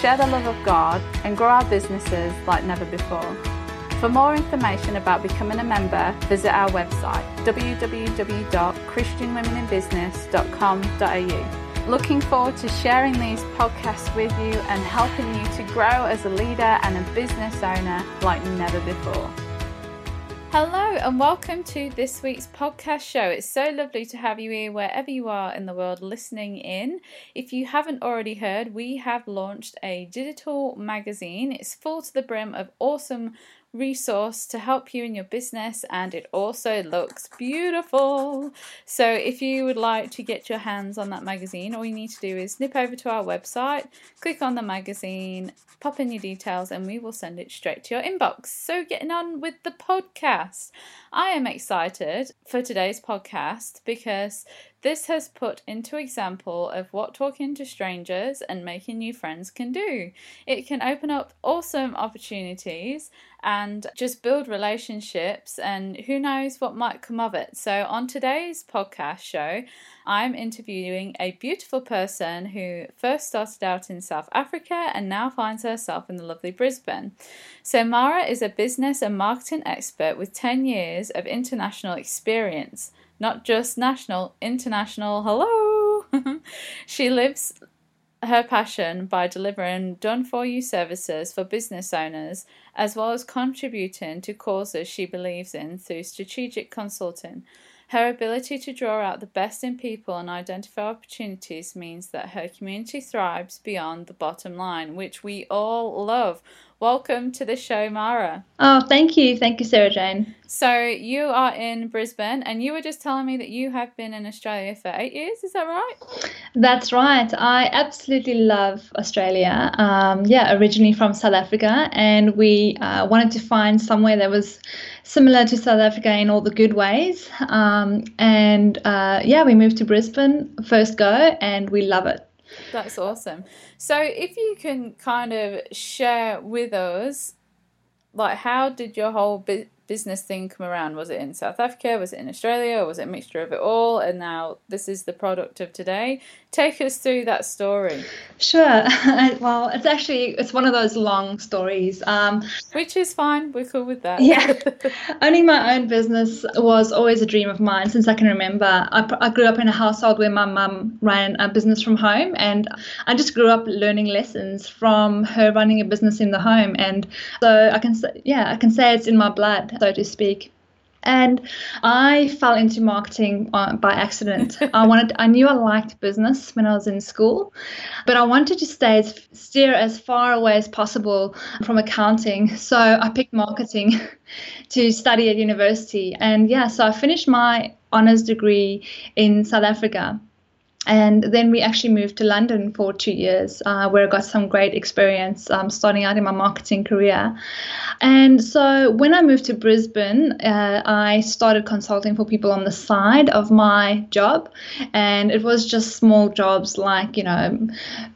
share the love of God, and grow our businesses like never before. For more information about becoming a member, visit our website www.christianwomeninbusiness.com.au. Looking forward to sharing these podcasts with you and helping you to grow as a leader and a business owner like never before. Hello, and welcome to this week's podcast show. It's so lovely to have you here wherever you are in the world listening in. If you haven't already heard, we have launched a digital magazine. It's full to the brim of awesome resource to help you in your business and it also looks beautiful. So if you would like to get your hands on that magazine, all you need to do is nip over to our website, click on the magazine, pop in your details and we will send it straight to your inbox. So getting on with the podcast. I am excited for today's podcast because this has put into example of what talking to strangers and making new friends can do. It can open up awesome opportunities and just build relationships and who knows what might come of it. So on today's podcast show, I'm interviewing a beautiful person who first started out in South Africa and now finds herself in the lovely Brisbane. So Mara is a business and marketing expert with 10 years of international experience not just national, international. Hello! she lives her passion by delivering done for you services for business owners, as well as contributing to causes she believes in through strategic consulting. Her ability to draw out the best in people and identify opportunities means that her community thrives beyond the bottom line, which we all love. Welcome to the show, Mara. Oh, thank you. Thank you, Sarah Jane. So, you are in Brisbane, and you were just telling me that you have been in Australia for eight years. Is that right? That's right. I absolutely love Australia. Um, yeah, originally from South Africa, and we uh, wanted to find somewhere that was similar to South Africa in all the good ways. Um, and uh, yeah, we moved to Brisbane first go, and we love it. That's awesome. So, if you can kind of share with us, like, how did your whole bu- business thing come around? Was it in South Africa? Was it in Australia? Or was it a mixture of it all? And now this is the product of today. Take us through that story. Sure. well, it's actually it's one of those long stories. Um, Which is fine. We're cool with that. Yeah. Owning my own business was always a dream of mine since I can remember. I, I grew up in a household where my mum ran a business from home, and I just grew up learning lessons from her running a business in the home. And so I can say, yeah, I can say it's in my blood, so to speak and I fell into marketing uh, by accident. I wanted, I knew I liked business when I was in school, but I wanted to stay as, steer as far away as possible from accounting. So I picked marketing to study at university, and yeah, so I finished my honors degree in South Africa. And then we actually moved to London for two years, uh, where I got some great experience um, starting out in my marketing career. And so when I moved to Brisbane, uh, I started consulting for people on the side of my job. And it was just small jobs like, you know,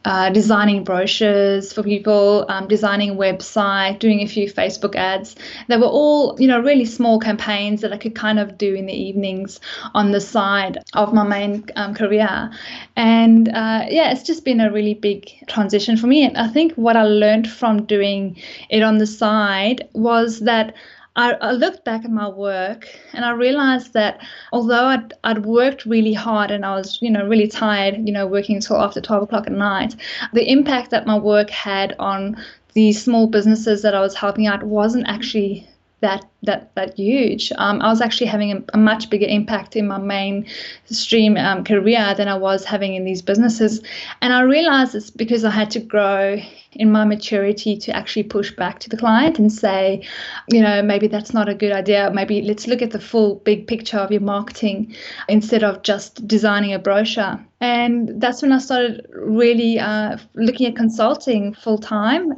uh, designing brochures for people, um, designing a website, doing a few Facebook ads. They were all, you know, really small campaigns that I could kind of do in the evenings on the side of my main um, career. And uh, yeah, it's just been a really big transition for me. And I think what I learned from doing it on the side was that I, I, looked back at my work and I realized that although I'd, I'd worked really hard and I was, you know, really tired, you know, working until after 12 o'clock at night, the impact that my work had on the small businesses that I was helping out wasn't actually that that that huge. Um, I was actually having a, a, much bigger impact in my mainstream um, career than I was having in these businesses, and I realized it's because I had to grow in my maturity to actually push back to the client and say, you know, maybe that's not a good idea. Maybe let's look at the full big picture of your marketing instead of just designing a brochure. And that's when I started really uh, looking at consulting full time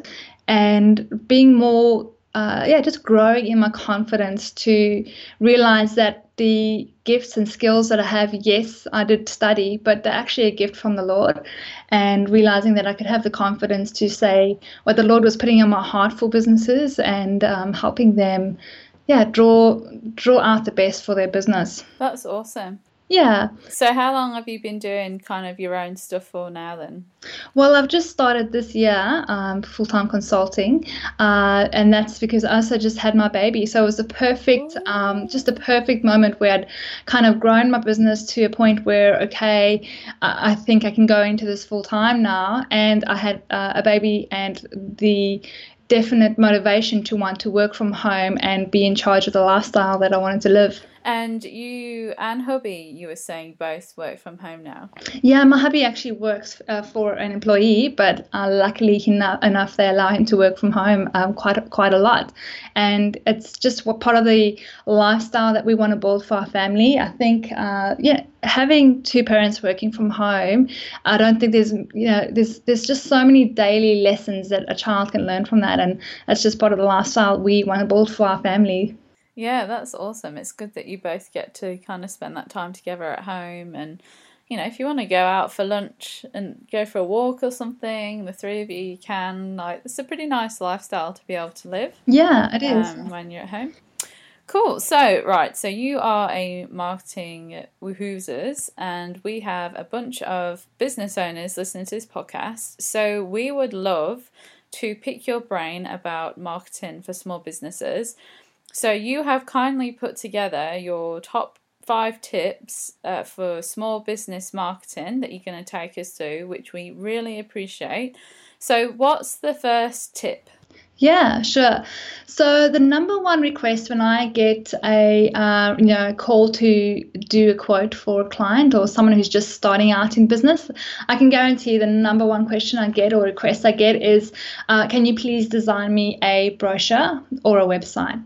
and being more uh, yeah, just growing in my confidence to realize that the gifts and skills that I have, yes, I did study, but they're actually a gift from the Lord. And realizing that I could have the confidence to say what the Lord was putting in my heart for businesses and um, helping them, yeah, draw draw out the best for their business. That's awesome. Yeah. So, how long have you been doing kind of your own stuff for now then? Well, I've just started this year um, full time consulting, uh, and that's because I also just had my baby. So, it was a perfect, um, just a perfect moment where I'd kind of grown my business to a point where, okay, I think I can go into this full time now. And I had uh, a baby, and the definite motivation to want to work from home and be in charge of the lifestyle that I wanted to live. And you and hubby, you were saying both work from home now. Yeah, my hubby actually works uh, for an employee, but uh, luckily enough, enough they allow him to work from home um, quite quite a lot, and it's just what part of the lifestyle that we want to build for our family. I think, uh, yeah, having two parents working from home, I don't think there's you know there's there's just so many daily lessons that a child can learn from that, and that's just part of the lifestyle we want to build for our family. Yeah, that's awesome. It's good that you both get to kind of spend that time together at home and you know, if you want to go out for lunch and go for a walk or something, the three of you can. Like, it's a pretty nice lifestyle to be able to live. Yeah, it is. Um, when you're at home. Cool. So, right. So, you are a marketing woohoozers, and we have a bunch of business owners listening to this podcast. So, we would love to pick your brain about marketing for small businesses. So you have kindly put together your top five tips uh, for small business marketing that you're going to take us through, which we really appreciate. So, what's the first tip? Yeah, sure. So the number one request when I get a uh, you know call to do a quote for a client or someone who's just starting out in business, I can guarantee the number one question I get or request I get is, uh, can you please design me a brochure or a website?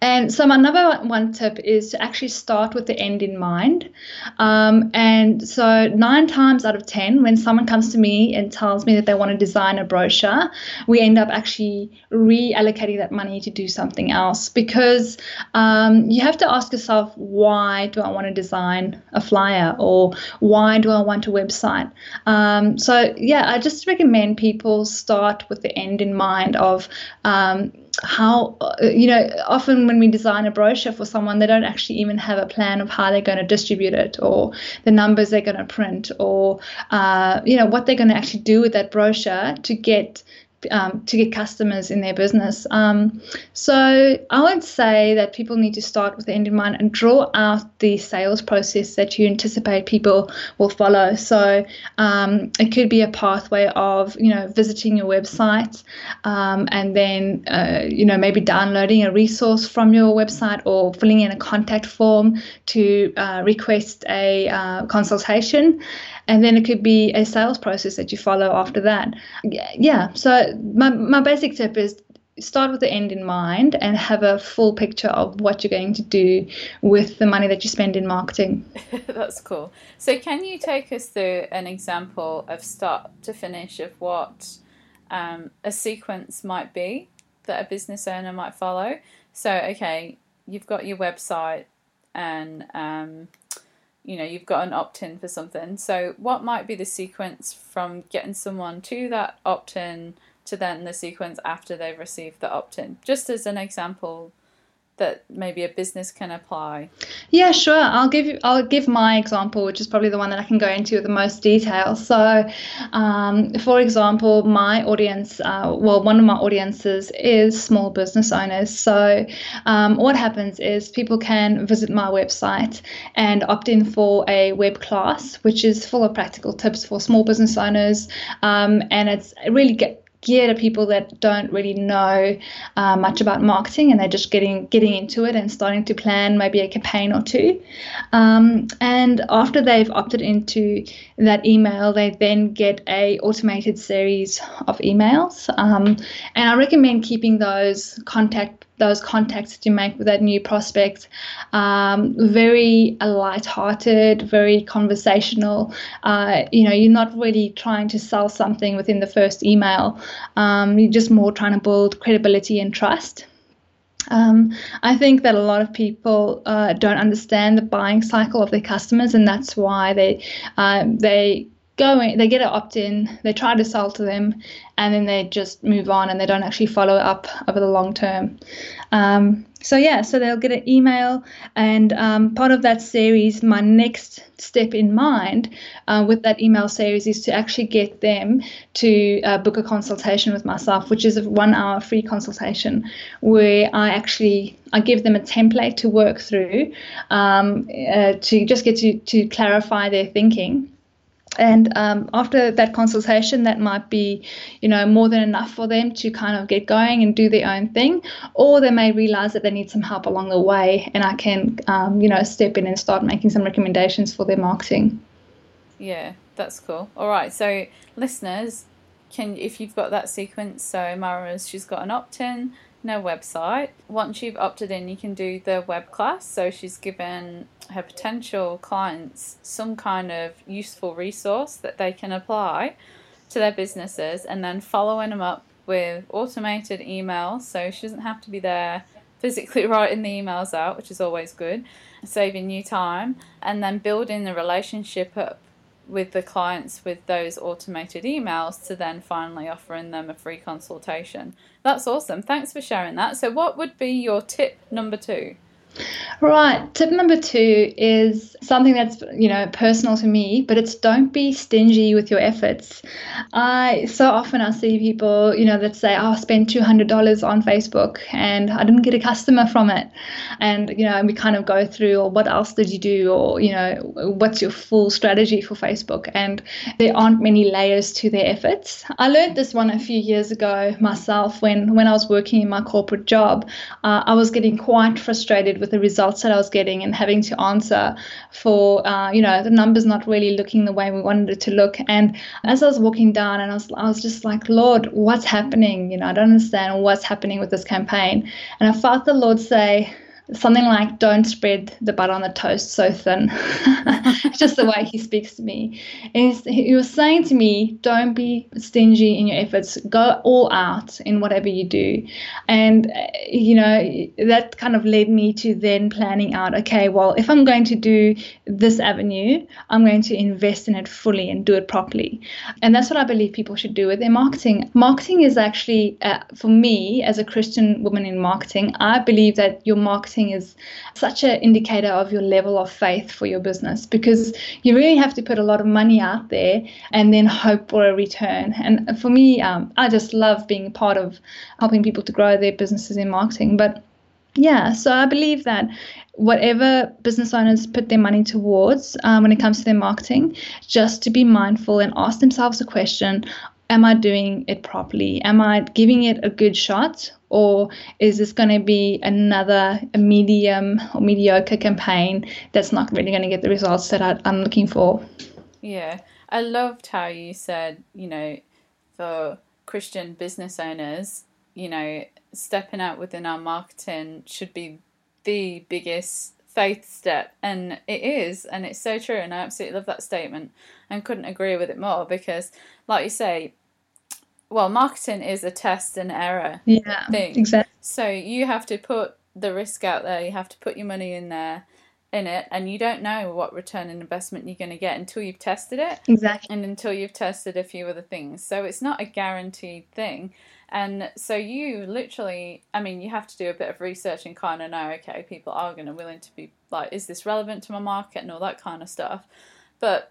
And so my number one tip is to actually start with the end in mind. Um, and so nine times out of ten, when someone comes to me and tells me that they want to design a brochure, we end up actually reallocating that money to do something else because um, you have to ask yourself, why do I want to design a flyer or why do I want a website? Um, so yeah, I just recommend people start with the end in mind of um, how uh, you know often when we design a brochure for someone they don't actually even have a plan of how they're going to distribute it or the numbers they're going to print or uh, you know what they're going to actually do with that brochure to get um, to get customers in their business. Um, so I would say that people need to start with the end in mind and draw out the sales process that you anticipate people will follow. So um, it could be a pathway of you know visiting your website um, and then uh, you know maybe downloading a resource from your website or filling in a contact form to uh, request a uh, consultation and then it could be a sales process that you follow after that yeah so my, my basic tip is start with the end in mind and have a full picture of what you're going to do with the money that you spend in marketing. That's cool. So, can you take us through an example of start to finish of what um, a sequence might be that a business owner might follow? So, okay, you've got your website and um, you know you've got an opt-in for something. So what might be the sequence from getting someone to that opt-in to then the sequence after they've received the opt-in? Just as an example that maybe a business can apply? Yeah, sure. I'll give you, I'll give my example, which is probably the one that I can go into with the most detail. So, um, for example, my audience, uh, well, one of my audiences is small business owners. So, um, what happens is people can visit my website and opt in for a web class, which is full of practical tips for small business owners, um, and it's really get geared at people that don't really know uh, much about marketing and they're just getting getting into it and starting to plan maybe a campaign or two. Um, and after they've opted into that email, they then get a automated series of emails. Um, and I recommend keeping those contact those contacts that you make with that new prospect um, very light-hearted, very conversational. Uh, you know, you're not really trying to sell something within the first email. Um, you're just more trying to build credibility and trust. Um, I think that a lot of people uh, don't understand the buying cycle of their customers, and that's why they uh, they go in, they get an opt in, they try to sell to them, and then they just move on and they don't actually follow up over the long term. Um, so, yeah, so they'll get an email, and um, part of that series, my next step in mind uh, with that email series is to actually get them to uh, book a consultation with myself, which is a one hour free consultation where I actually I give them a template to work through um, uh, to just get to, to clarify their thinking and um, after that consultation that might be you know more than enough for them to kind of get going and do their own thing or they may realize that they need some help along the way and i can um, you know step in and start making some recommendations for their marketing. Yeah that's cool. All right so listeners can if you've got that sequence so mara's she's got an opt-in no website. Once you've opted in, you can do the web class. So she's given her potential clients some kind of useful resource that they can apply to their businesses and then following them up with automated emails. So she doesn't have to be there physically writing the emails out, which is always good, saving you time, and then building the relationship up with the clients with those automated emails to then finally offering them a free consultation. That's awesome. Thanks for sharing that. So, what would be your tip number two? Right. Tip number two is something that's you know personal to me, but it's don't be stingy with your efforts. I so often I see people you know that say, "Oh, I spent two hundred dollars on Facebook and I didn't get a customer from it," and you know we kind of go through, or what else did you do, or you know what's your full strategy for Facebook, and there aren't many layers to their efforts. I learned this one a few years ago myself when when I was working in my corporate job. Uh, I was getting quite frustrated with the results that I was getting and having to answer for, uh, you know, the numbers not really looking the way we wanted it to look. And as I was walking down, and I was, I was just like, Lord, what's happening? You know, I don't understand what's happening with this campaign. And I felt the Lord say, something like don't spread the butter on the toast so thin. Just the way he speaks to me. And he was saying to me don't be stingy in your efforts. Go all out in whatever you do. And you know that kind of led me to then planning out okay well if i'm going to do this avenue i'm going to invest in it fully and do it properly. And that's what i believe people should do with their marketing. Marketing is actually uh, for me as a christian woman in marketing i believe that your marketing marketing is such an indicator of your level of faith for your business because you really have to put a lot of money out there and then hope for a return. And for me, um, I just love being part of helping people to grow their businesses in marketing. But yeah, so I believe that whatever business owners put their money towards um, when it comes to their marketing, just to be mindful and ask themselves a question am I doing it properly? Am I giving it a good shot? Or is this going to be another medium or mediocre campaign that's not really going to get the results that I'm looking for? Yeah, I loved how you said, you know, for Christian business owners, you know, stepping out within our marketing should be the biggest faith step and it is and it's so true and i absolutely love that statement and couldn't agree with it more because like you say well, marketing is a test and error yeah, thing. Exactly. So you have to put the risk out there. You have to put your money in there, in it, and you don't know what return on investment you're going to get until you've tested it. Exactly. And until you've tested a few other things. So it's not a guaranteed thing. And so you literally, I mean, you have to do a bit of research and kind of know, okay, people are going to willing to be like, is this relevant to my market and all that kind of stuff. But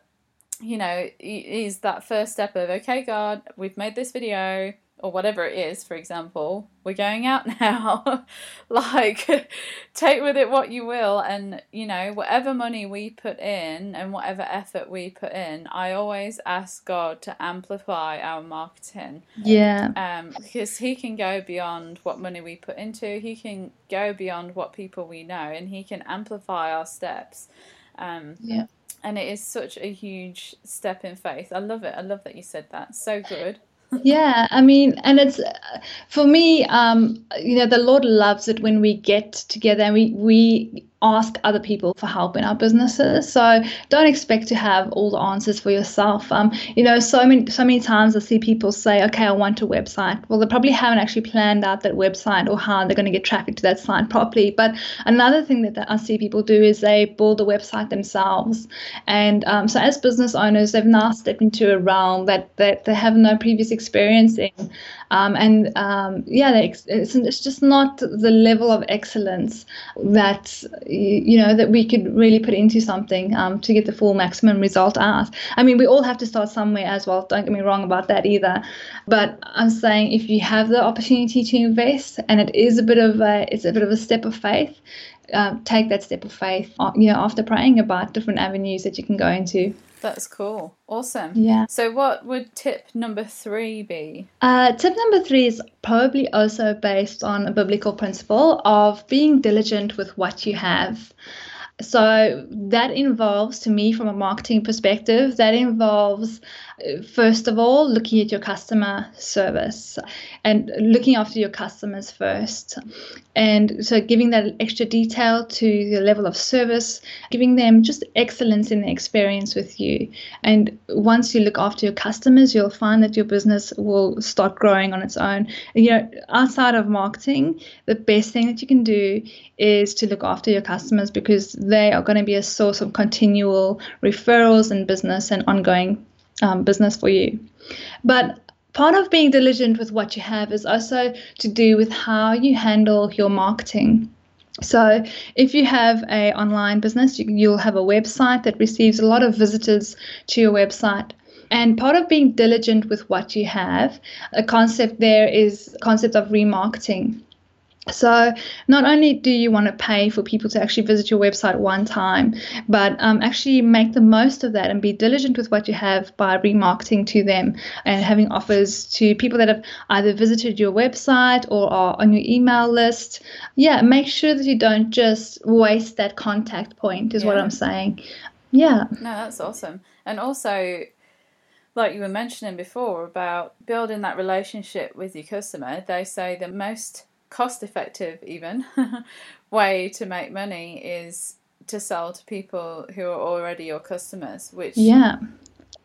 you know, is that first step of, okay, God, we've made this video, or whatever it is, for example, we're going out now. like, take with it what you will. And, you know, whatever money we put in and whatever effort we put in, I always ask God to amplify our marketing. Yeah. Um, because He can go beyond what money we put into, He can go beyond what people we know, and He can amplify our steps. Um, yeah. And it is such a huge step in faith. I love it. I love that you said that. So good yeah i mean and it's for me um you know the lord loves it when we get together and we we ask other people for help in our businesses. So don't expect to have all the answers for yourself. Um, you know, so many so many times I see people say, "Okay, I want a website." Well, they probably haven't actually planned out that website or how they're going to get traffic to that site properly. But another thing that I see people do is they build a website themselves. And um, so as business owners, they've now stepped into a realm that that they have no previous experience in. Um, and um, yeah, it's, it's just not the level of excellence that you know that we could really put into something um, to get the full maximum result out. I mean, we all have to start somewhere as well. Don't get me wrong about that either. But I'm saying if you have the opportunity to invest, and it is a bit of a it's a bit of a step of faith. Uh, take that step of faith, uh, you know, after praying about different avenues that you can go into. That's cool. Awesome. Yeah. So, what would tip number three be? Uh, tip number three is probably also based on a biblical principle of being diligent with what you have. So, that involves, to me, from a marketing perspective, that involves first of all, looking at your customer service and looking after your customers first. And so giving that extra detail to the level of service, giving them just excellence in the experience with you. And once you look after your customers, you'll find that your business will start growing on its own. You know, outside of marketing, the best thing that you can do is to look after your customers because they are going to be a source of continual referrals and business and ongoing um, business for you. But part of being diligent with what you have is also to do with how you handle your marketing. So, if you have a online business, you, will have a website that receives a lot of visitors to your website. And part of being diligent with what you have, a concept there is concept of remarketing. So not only do you want to pay for people to actually visit your website one time, but um, actually make the most of that and be diligent with what you have by remarketing to them and having offers to people that have either visited your website or are on your email list. Yeah, make sure that you don't just waste that contact point, is yeah. what I'm saying. Yeah. No, that's awesome. And also, like you were mentioning before about building that relationship with your customer, they say the most cost effective even way to make money is to sell to people who are already your customers, which yeah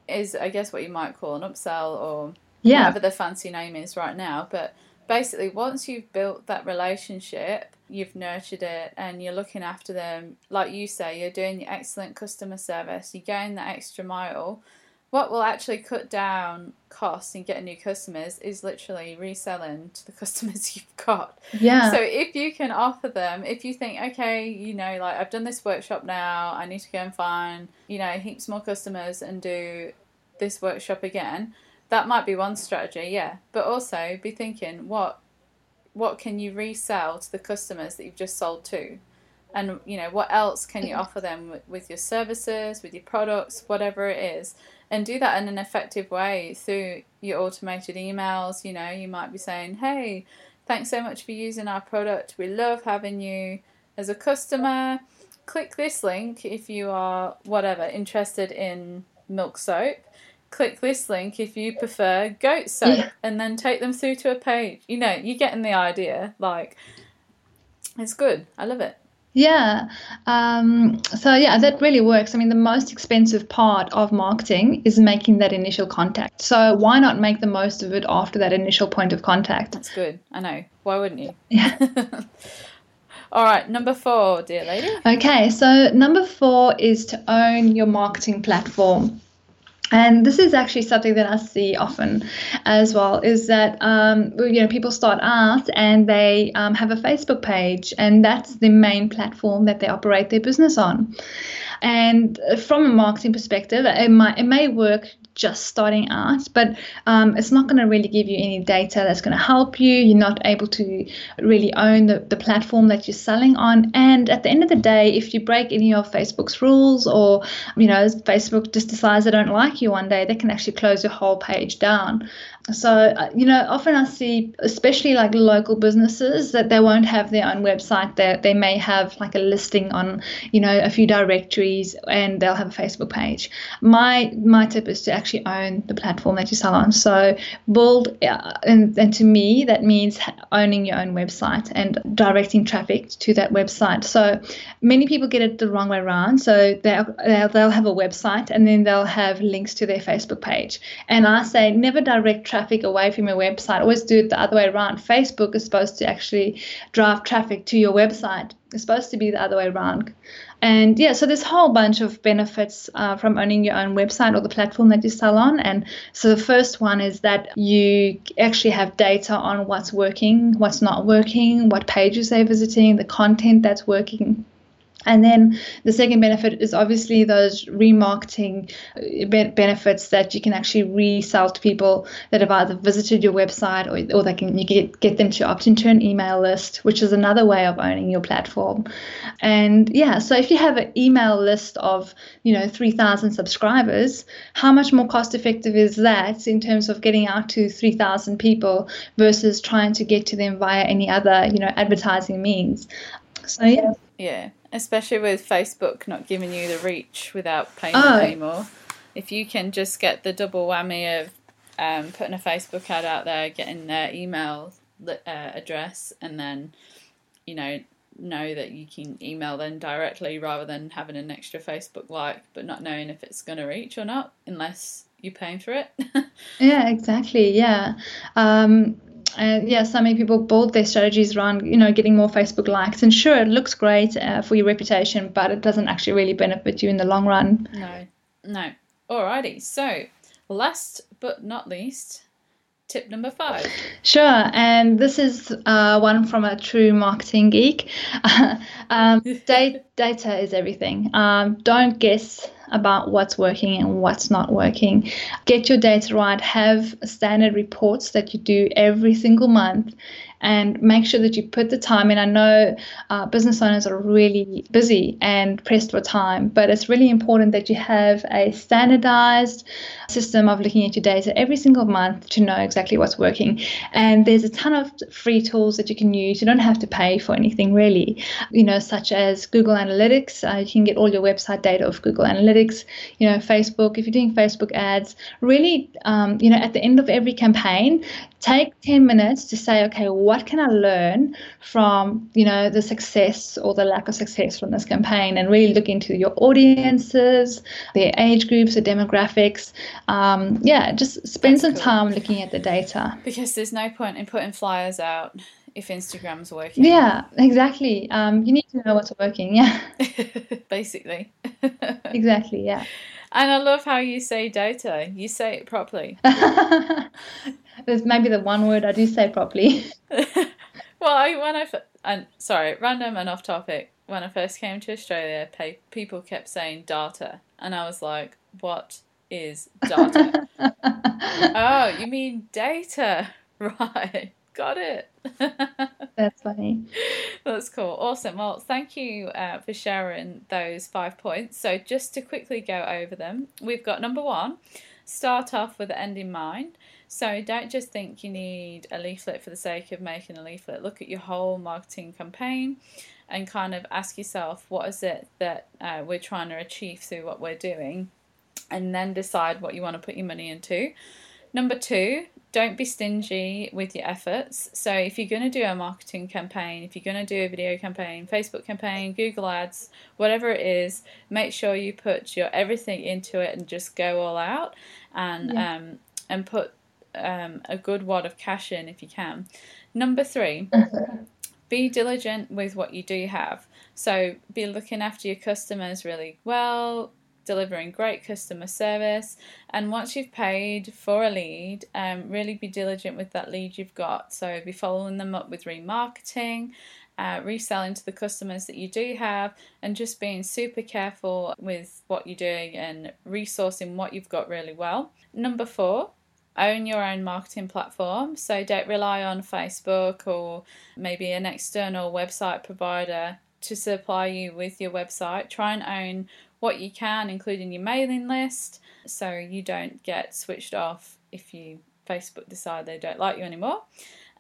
is I guess what you might call an upsell or yeah. whatever the fancy name is right now. But basically, once you've built that relationship, you've nurtured it, and you're looking after them, like you say, you're doing your excellent customer service, you're going that extra mile what will actually cut down costs and get new customers is literally reselling to the customers you've got. Yeah. So if you can offer them, if you think, okay, you know, like I've done this workshop now, I need to go and find, you know, heaps more customers and do this workshop again, that might be one strategy, yeah. But also be thinking, what what can you resell to the customers that you've just sold to? And you know, what else can you offer them with, with your services, with your products, whatever it is? and do that in an effective way through your automated emails. You know, you might be saying, hey, thanks so much for using our product. We love having you as a customer. Click this link if you are, whatever, interested in milk soap. Click this link if you prefer goat soap, yeah. and then take them through to a page. You know, you're getting the idea. Like, it's good. I love it. Yeah. Um, so, yeah, that really works. I mean, the most expensive part of marketing is making that initial contact. So, why not make the most of it after that initial point of contact? That's good. I know. Why wouldn't you? Yeah. All right, number four, dear lady. Okay, so number four is to own your marketing platform and this is actually something that I see often as well is that um, you know people start out and they um, have a Facebook page and that's the main platform that they operate their business on. And from a marketing perspective, it might it may work just starting out, but um, it's not going to really give you any data that's going to help you. You're not able to really own the, the platform that you're selling on. And at the end of the day, if you break any of Facebook's rules or, you know, Facebook just decides they don't like you one day, they can actually close your whole page down so uh, you know often i see especially like local businesses that they won't have their own website that they may have like a listing on you know a few directories and they'll have a facebook page. My my tip is to actually own the platform that you sell on. So build uh, and, and to me that means owning your own website and directing traffic to that website. So many people get it the wrong way around. So they'll, they'll, they'll have a website and then they'll have links to their facebook page. And i say never direct traffic traffic away from your website. Always do it the other way around. Facebook is supposed to actually drive traffic to your website. It's supposed to be the other way around. And yeah, so there's a whole bunch of benefits uh, from owning your own website or the platform that you sell on. And so the first one is that you actually have data on what's working, what's not working, what pages they're visiting, the content that's working and then the second benefit is obviously those remarketing uh, benefits that you can actually resell to people that have either visited your website or, or they can you get, get them to opt into an email list, which is another way of owning your platform. And yeah, so if you have an email list of, you know, 3,000 subscribers, how much more cost effective is that in terms of getting out to 3,000 people versus trying to get to them via any other, you know, advertising means? So yeah. Yeah especially with Facebook not giving you the reach without payment oh. anymore. If you can just get the double whammy of um, putting a Facebook ad out there, getting their email uh, address, and then you know know that you can email them directly rather than having an extra Facebook like, but not knowing if it's going to reach or not unless you're paying for it. yeah, exactly. Yeah. Um, and yeah, so many people build their strategies around, you know, getting more Facebook likes. And sure, it looks great uh, for your reputation, but it doesn't actually really benefit you in the long run. No, no. Alrighty. So, last but not least, tip number five. Sure, and this is uh, one from a true marketing geek. um, data, data is everything. Um, don't guess about what's working and what's not working. Get your data right. Have standard reports that you do every single month and make sure that you put the time in. I know uh, business owners are really busy and pressed for time, but it's really important that you have a standardized system of looking at your data every single month to know exactly what's working. And there's a ton of free tools that you can use. You don't have to pay for anything really, you know, such as Google Analytics. Uh, you can get all your website data of Google Analytics, you know, Facebook. If you're doing Facebook ads, really, um, you know, at the end of every campaign, take 10 minutes to say, okay, what can I learn from, you know, the success or the lack of success from this campaign and really look into your audiences, their age groups, the demographics, um, yeah, just spend That's some cool. time looking at the data. Because there's no point in putting flyers out if Instagram's working. Yeah, exactly. Um, you need to know what's working. Yeah. Basically. exactly. Yeah. And I love how you say data. You say it properly. There's maybe the one word I do say properly. well, I, when I and sorry, random and off topic. When I first came to Australia, people kept saying data, and I was like, "What is data. oh, you mean data. Right. Got it. That's funny. That's cool. Awesome. Well, thank you uh, for sharing those five points. So, just to quickly go over them, we've got number one start off with the end in mind. So, don't just think you need a leaflet for the sake of making a leaflet. Look at your whole marketing campaign and kind of ask yourself what is it that uh, we're trying to achieve through what we're doing and then decide what you want to put your money into. Number two, don't be stingy with your efforts. So, if you're going to do a marketing campaign, if you're going to do a video campaign, Facebook campaign, Google Ads, whatever it is, make sure you put your everything into it and just go all out and yeah. um, and put um, a good wad of cash in if you can. Number three, be diligent with what you do have. So, be looking after your customers really well delivering great customer service. And once you've paid for a lead, um, really be diligent with that lead you've got. So be following them up with remarketing uh, reselling to the customers that you do have, and just being super careful with what you're doing and resourcing what you've got really well. Number four, own your own marketing platform. So don't rely on Facebook or maybe an external website provider to supply you with your website. Try and own what you can, including your mailing list, so you don't get switched off if you Facebook decide they don't like you anymore.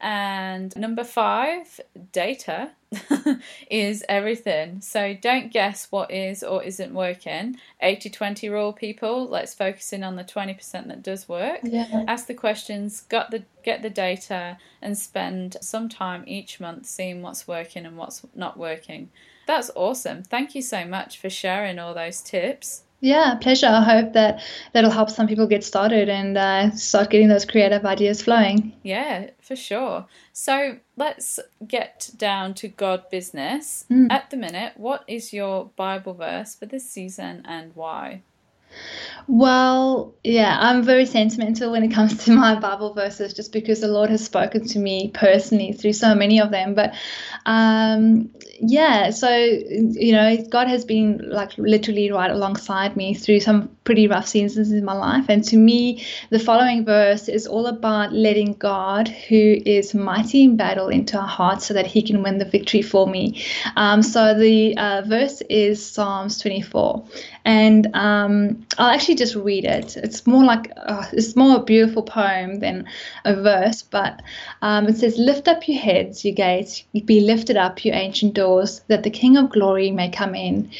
And number five, data is everything. So don't guess what is or isn't working. 80 20 rule, people. Let's focus in on the 20% that does work. Yeah. Ask the questions, got the, get the data, and spend some time each month seeing what's working and what's not working. That's awesome. Thank you so much for sharing all those tips. Yeah, pleasure. I hope that that'll help some people get started and uh, start getting those creative ideas flowing. Yeah, for sure. So let's get down to God business. Mm. At the minute, what is your Bible verse for this season and why? Well, yeah, I'm very sentimental when it comes to my Bible verses just because the Lord has spoken to me personally through so many of them. But um, yeah, so, you know, God has been like literally right alongside me through some pretty rough seasons in my life. And to me, the following verse is all about letting God, who is mighty in battle, into our hearts so that he can win the victory for me. Um, so the uh, verse is Psalms 24. And um, I'll actually just read it. It's more like uh, it's more a beautiful poem than a verse, but um, it says, "Lift up your heads, you gates; be lifted up, you ancient doors, that the King of Glory may come in.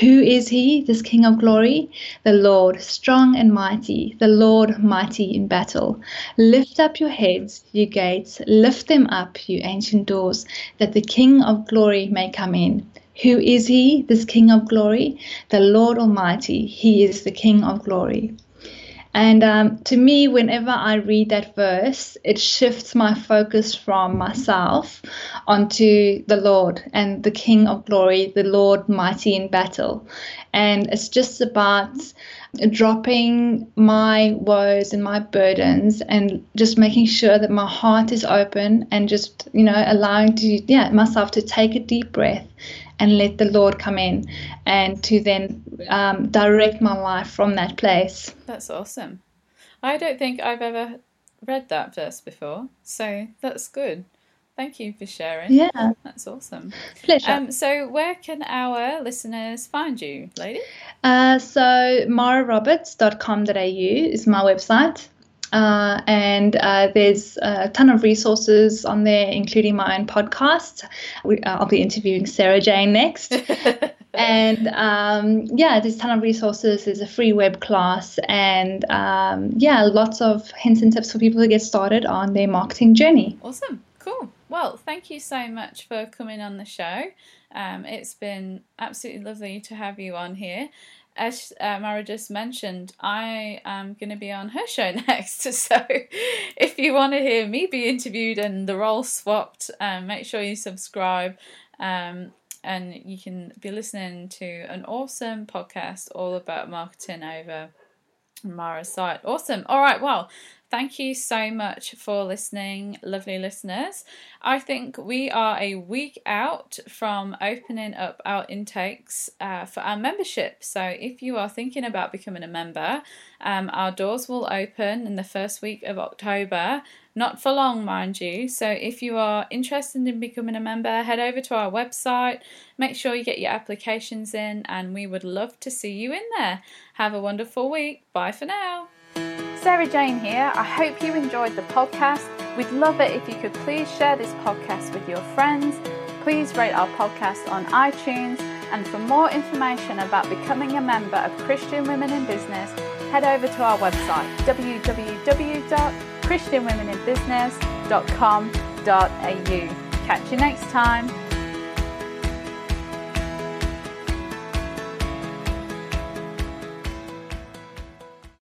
Who is He? This King of Glory, the Lord, strong and mighty, the Lord mighty in battle. Lift up your heads, you gates; lift them up, you ancient doors, that the King of Glory may come in." Who is he, this King of glory? The Lord Almighty. He is the King of glory. And um, to me, whenever I read that verse, it shifts my focus from myself onto the Lord and the King of glory, the Lord mighty in battle. And it's just about dropping my woes and my burdens and just making sure that my heart is open and just, you know, allowing to, yeah, myself to take a deep breath and let the Lord come in and to then um, direct my life from that place. That's awesome. I don't think I've ever read that verse before, so that's good. Thank you for sharing. Yeah. That's awesome. Pleasure. Um, so, where can our listeners find you, lady? Uh, so, mararoberts.com.au is my website. Uh, and uh, there's a ton of resources on there, including my own podcast. We, uh, I'll be interviewing Sarah Jane next. and um, yeah, there's a ton of resources. There's a free web class, and um, yeah, lots of hints and tips for people to get started on their marketing journey. Awesome. Cool. Well, thank you so much for coming on the show. Um, it's been absolutely lovely to have you on here as uh, Mara just mentioned, I am going to be on her show next. So if you want to hear me be interviewed and the role swapped, um, make sure you subscribe. Um, and you can be listening to an awesome podcast all about marketing over Mara's site. Awesome. All right. Well, Thank you so much for listening, lovely listeners. I think we are a week out from opening up our intakes uh, for our membership. So, if you are thinking about becoming a member, um, our doors will open in the first week of October. Not for long, mind you. So, if you are interested in becoming a member, head over to our website. Make sure you get your applications in, and we would love to see you in there. Have a wonderful week. Bye for now. Sarah Jane here. I hope you enjoyed the podcast. We'd love it if you could please share this podcast with your friends. Please rate our podcast on iTunes. And for more information about becoming a member of Christian Women in Business, head over to our website www.christianwomeninbusiness.com.au. Catch you next time.